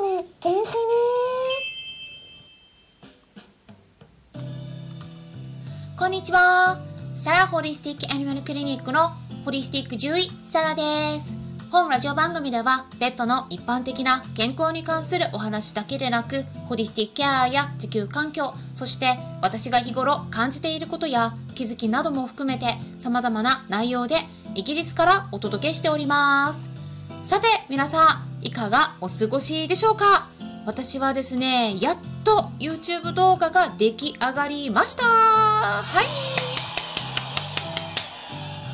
に禁止にこんにちは。サラホリスティックアニマルクリニックのホリスティック獣医、サラです。本ラジオ番組では、ペットの一般的な健康に関するお話だけでなく、ホリスティックケアや地球環境、そして私が日頃感じていることや気づきなども含めて様々な内容でイギリスからお届けしております。さて、皆さん、いかがお過ごしでしょうか？私はですね、やっと YouTube 動画が出来上がりましたはい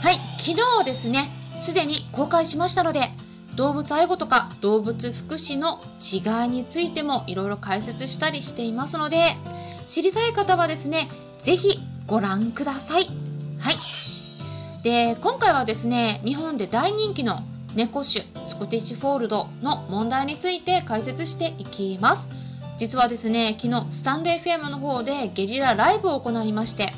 はい、昨日ですね、すでに公開しましたので、動物愛護とか動物福祉の違いについてもいろいろ解説したりしていますので、知りたい方はですね、ぜひご覧ください。はい。で、今回はですね、日本で大人気の猫種スコティッシュフォールドの問題について解説していきます。実はですね、昨日スタンド FM の方でゲリラライブを行いまして、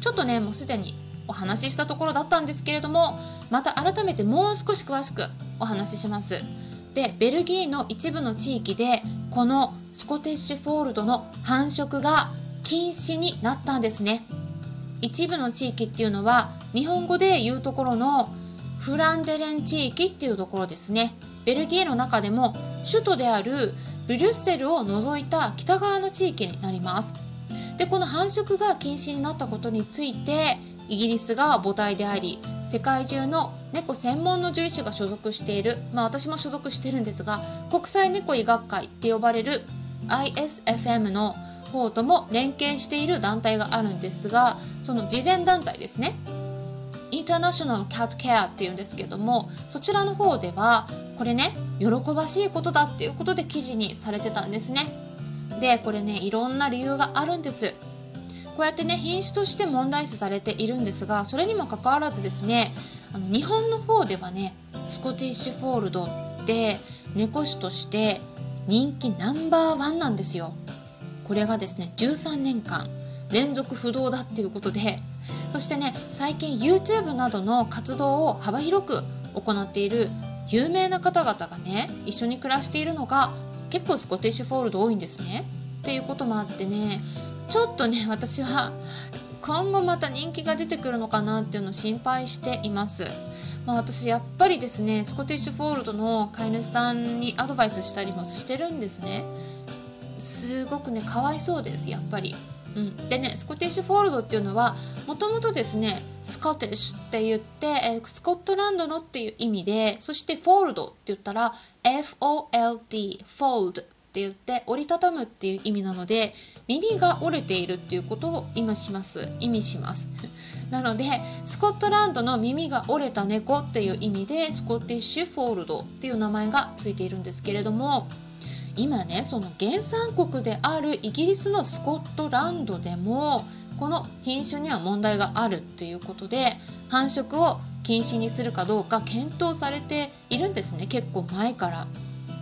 ちょっとね、もうすでにお話ししたところだったんですけれども、また改めてもう少し詳しくお話しします。で、ベルギーの一部の地域で、このスコティッシュフォールドの繁殖が禁止になったんですね。一部の地域っていうのは、日本語で言うところのフランデレン地域っていうところですね。ベルギーの中でも首都であるブリュッセルを除いた北側の地域になります。で、この繁殖が禁止になったことについて、イギリスが母体であり、世界中の猫専門の獣医師が所属している、まあ私も所属してるんですが、国際猫医学会って呼ばれる ISFM の方とも連携している団体があるんですが、その慈善団体ですね。ターナショナルキャットケアっていうんですけども、そちらの方では、これね、喜ばしいことだっていうことで記事にされてたんですね。で、これね、いろんな理由があるんです。こうやってね、品種として問題視されているんですが、それにもかかわらずですね、あの日本の方ではね、スコティッシュフォールドって猫種として人気ナンバーワンなんですよ。これがですね、13年間連続不動だっていうことで、そしてね、最近 YouTube などの活動を幅広く行っている有名な方々がね、一緒に暮らしているのが結構スコティッシュフォールド多いんですね。っていうこともあってね、ちょっとね、私は今後また人気が出てくるのかなっていうのを心配しています。まあ、私やっぱりですね、スコティッシュフォールドの飼い主さんにアドバイスしたりもしてるんですね。すごくね、かわいそうです、やっぱり。うん、でねスコティッシュフォールドっていうのはもともとですね Scottish って言って、えスコットランドのっていう意味でそしてフォールドって言ったら FOLD フォールドって言って折りたたむっていう意味なので耳が折れているっていうことを意味します。意味します。なのでスコットランドの耳が折れた猫っていう意味でスコティッシュフォールドっていう名前がついているんですけれども今ねその原産国であるイギリスのスコットランドでもこの品種には問題があるっていうことで繁殖を禁止にするかどうか検討されているんですね結構前から。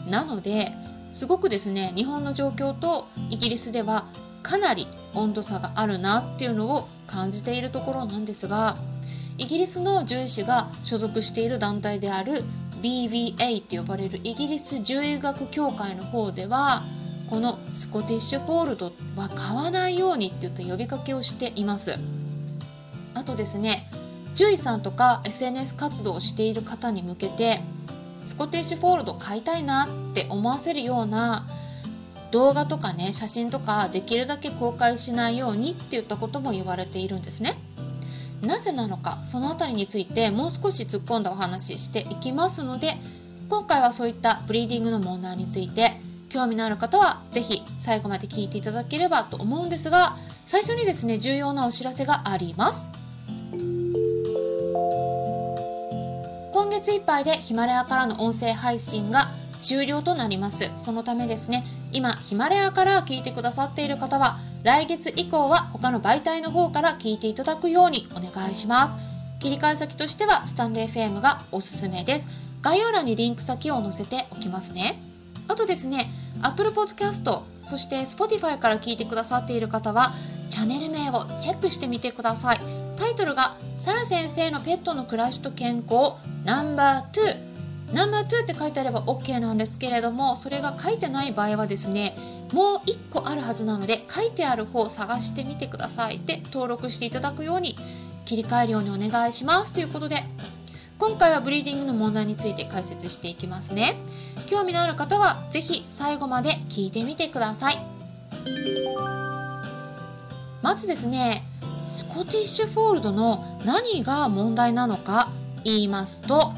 なのですごくですね日本の状況とイギリスではかなり温度差があるなっていうのを感じているところなんですがイギリスの獣医師が所属している団体である BVA って呼ばれるイギリス獣医学協会の方ではこのスコティッシュフォールドは買わないようにって言って呼びかけをしています。あとですね獣医さんとか SNS 活動をしている方に向けてスコティッシュフォールド買いたいなって思わせるような動画とかね写真とかできるだけ公開しないようにって言ったことも言われているんですね。なぜなのかそのあたりについてもう少し突っ込んだお話ししていきますので今回はそういったブリーディングの問題について興味のある方はぜひ最後まで聞いていただければと思うんですが最初にですね重要なお知らせがあります。今月いっぱいでヒマラヤからの音声配信が終了となります。そのためですね今ヒマラヤから聞いてくださっている方は来月以降は他の媒体の方から聞いていただくようにお願いします。切り替え先としてはスタンレー FM がおすすめです。概要欄にリンク先を載せておきますね。あとですね Apple Podcast そして Spotify から聞いてくださっている方はチャンネル名をチェックしてみてください。タイトルがサラ先生のペットの暮らしと健康ナンバー2ナンバー2って書いてあれば OK なんですけれどもそれが書いてない場合はですねもう1個あるはずなので書いてある方を探してみてください。で登録していただくように切り替えるようにお願いします。ということで今回はブリーディングの問題について解説していきますね。興味のある方は是非最後まで聞いてみてください。まずですねスコティッシュフォールドの何が問題なのか言いますと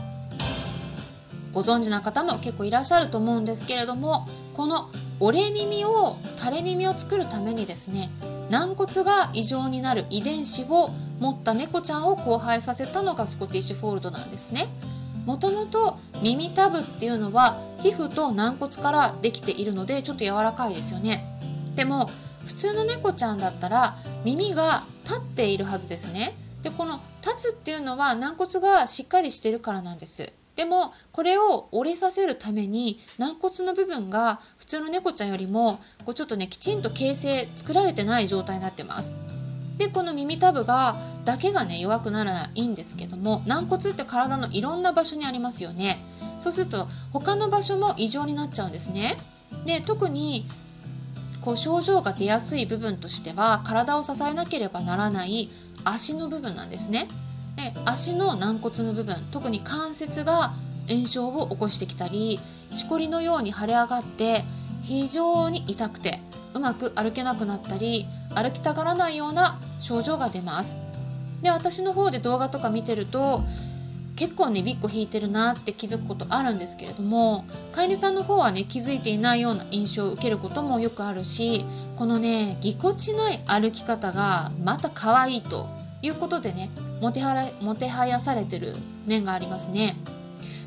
ご存知な方も結構いらっしゃると思うんですけれどもこの折れ耳を垂れ耳を作るためにですね軟骨が異常になる遺伝子を持った猫ちゃんを交配させたのがスコティッシュフォールドなんですね。もともと耳たぶっていうのは皮膚と軟骨からできているのでちょっと柔らかいですよね。でも普通の猫ちゃんだったら耳が立っているはずですね。でこの立つっていうのは軟骨がしっかりしてるからなんです。でもこれを折れさせるために軟骨の部分が普通の猫ちゃんよりもこうちょっとねきちんと形成作られてない状態になってます。でこの耳たぶがだけがね弱くならないんですけども軟骨って体のいろんな場所にありますよね。そうすると他の場所も異常になっちゃうんですね。で特にこう症状が出やすい部分としては体を支えなければならない足の部分なんですね。で足の軟骨の部分特に関節が炎症を起こしてきたりしこりのように腫れ上がって非常に痛くてうまく歩けなくなったり歩きたがらないような症状が出ます。で私の方で動画とか見てると結構ねビッコ引いてるなって気づくことあるんですけれども飼い主さんの方はね気づいていないような印象を受けることもよくあるしこのねぎこちない歩き方がまた可愛いということでねもてはらもてはやされてる面がありますね。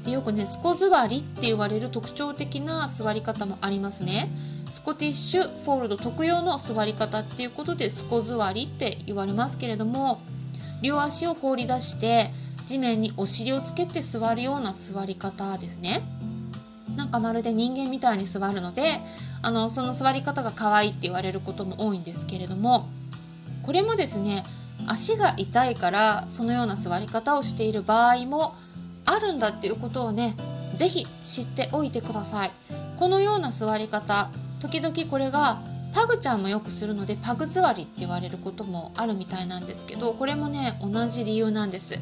でよくねスコ座りって言われる特徴的な座り方もありますね。スコティッシュフォールド特有の座り方っていうことでスコ座りって言われますけれども両足を放り出して地面にお尻をつけて座るような座り方ですね。なんかまるで人間みたいに座るのであのその座り方が可愛いって言われることも多いんですけれどもこれもですね足が痛いからそのような座り方をしている場合もあるんだっていうことをね是非知っておいてください。このような座り方時々これがパグちゃんもよくするのでパグ座りって言われることもあるみたいなんですけどこれもね同じ理由なんです。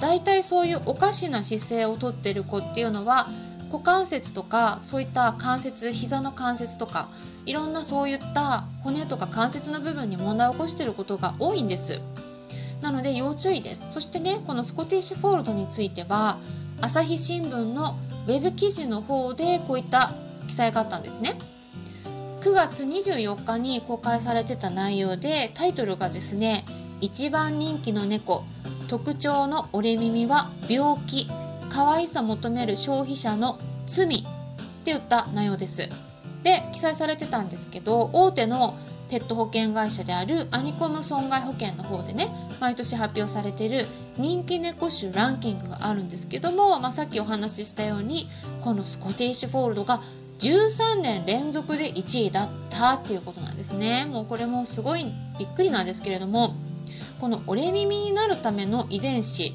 だいたいそういうおかしな姿勢をとってる子っていうのは股関節とかそういった関節膝の関節とかいろんなそういった骨とか関節の部分に問題を起こしていることが多いんです。なので要注意です。そしてねこのスコティッシュフォールドについては朝日新聞のウェブ記事の方でこういった記載があったんですね。9月24日に公開されてた内容でタイトルがですね一番人気の猫特徴の折れ耳は病気可愛さ求める消費者の罪って言った内容です。で記載されてたんですけど大手のペット保険会社であるアニコム損害保険の方でね毎年発表されてる人気猫種ランキングがあるんですけども、まあ、さっきお話ししたようにこのスコティッシュフォールドが13年連続で1位だったっていうことなんですね。もうこれもすごいびっくりなんですけれどもこの折れ耳になるための遺伝子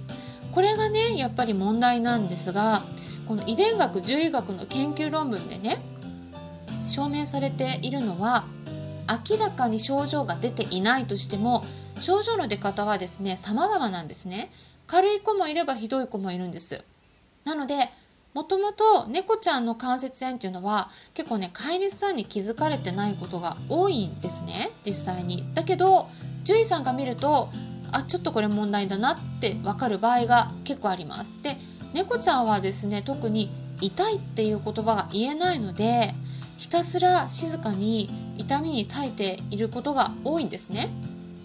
これがねやっぱり問題なんですがこの遺伝学獣医学の研究論文でね証明されているのは明らかに症状が出ていないとしても症状の出方はですね様々なんですね。軽い子もいればひどい子もいるんです。なのでもともと猫ちゃんの関節炎っていうのは結構ね飼い主さんに気づかれてないことが多いんですね実際に。だけど獣医さんが見るとあちょっとこれ問題だなって分かる場合が結構ありますで猫ちゃんはですね特に痛いっていう言葉が言えないのでひたすら静かに痛みに耐えていることが多いんですね。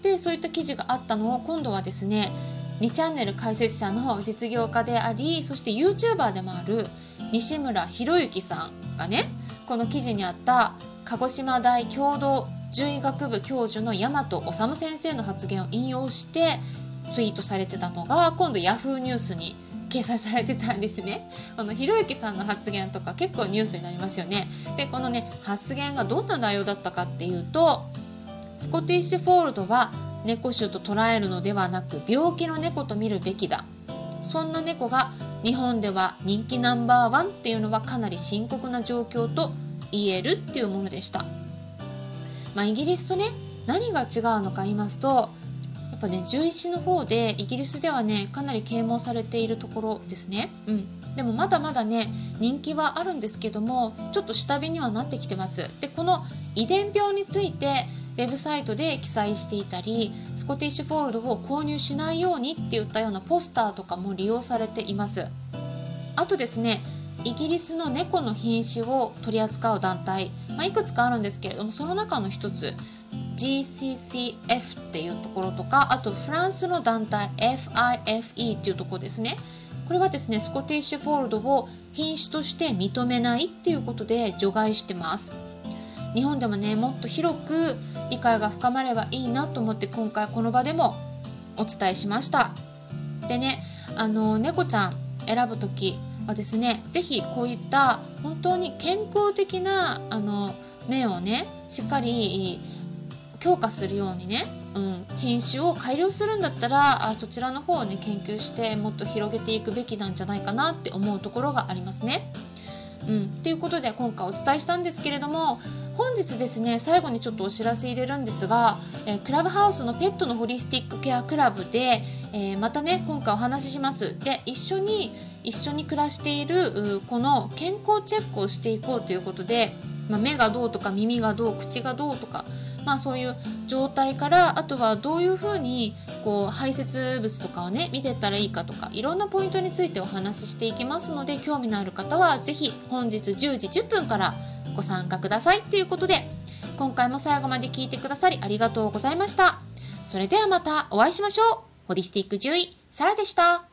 でそういった記事があったのを今度はですね2チャンネル解説者の実業家でありそして YouTuber でもある西村博之さんがねこの記事にあった鹿児島大共同獣医学部教授の大和修先生の発言を引用してツイートされてたのが今度 Yahoo ニュースに掲載されてたんですね。このひろゆきさんの発言とか結構ニュースになりますよね。でこのね発言がどんな内容だったかっていうとスコティッシュフォールドは猫種と捉えるのではなく病気の猫と見るべきだそんな猫が日本では人気ナンバーワンっていうのはかなり深刻な状況と言えるっていうものでした。まあ、イギリスとね何が違うのか言いますとやっぱね獣医師の方でイギリスではねかなり啓蒙されているところですね。うんでもまだまだね人気はあるんですけどもちょっと下火にはなってきてますでこの遺伝病についてウェブサイトで記載していたりスコティッシュフォールドを購入しないようにっていったようなポスターとかも利用されていますあとですねイギリスの猫の品種を取り扱う団体、まあ、いくつかあるんですけれどもその中の一つ GCCF っていうところとかあとフランスの団体 FIFE っていうところですね。これはですねスコティッシュフォールドを品種として認めないっていうことで除外してます。日本でもねもっと広く理解が深まればいいなと思って今回この場でもお伝えしました。でねあの猫ちゃん選ぶ時はですね是非こういった本当に健康的なあの面をねしっかり強化するようにね、うん、品種を改良するんだったらあそちらの方をね研究してもっと広げていくべきなんじゃないかなって思うところがありますね。うん、っていうことで今回お伝えしたんですけれども本日ですね最後にちょっとお知らせ入れるんですが、えー、クラブハウスのペットのホリスティックケアクラブで、えー、またね今回お話ししますで一緒に一緒に暮らしているこの健康チェックをしていこうということで、まあ、目がどうとか耳がどう口がどうとかまあ、そういう状態からあとはどういうふうにこう排泄物とかをね見てったらいいかとかいろんなポイントについてお話ししていきますので興味のある方は是非本日10時10分からご参加くださいっていうことで今回も最後まで聞いてくださりありがとうございました。それではまたお会いしましょう。ホリスティック獣医、サラでした。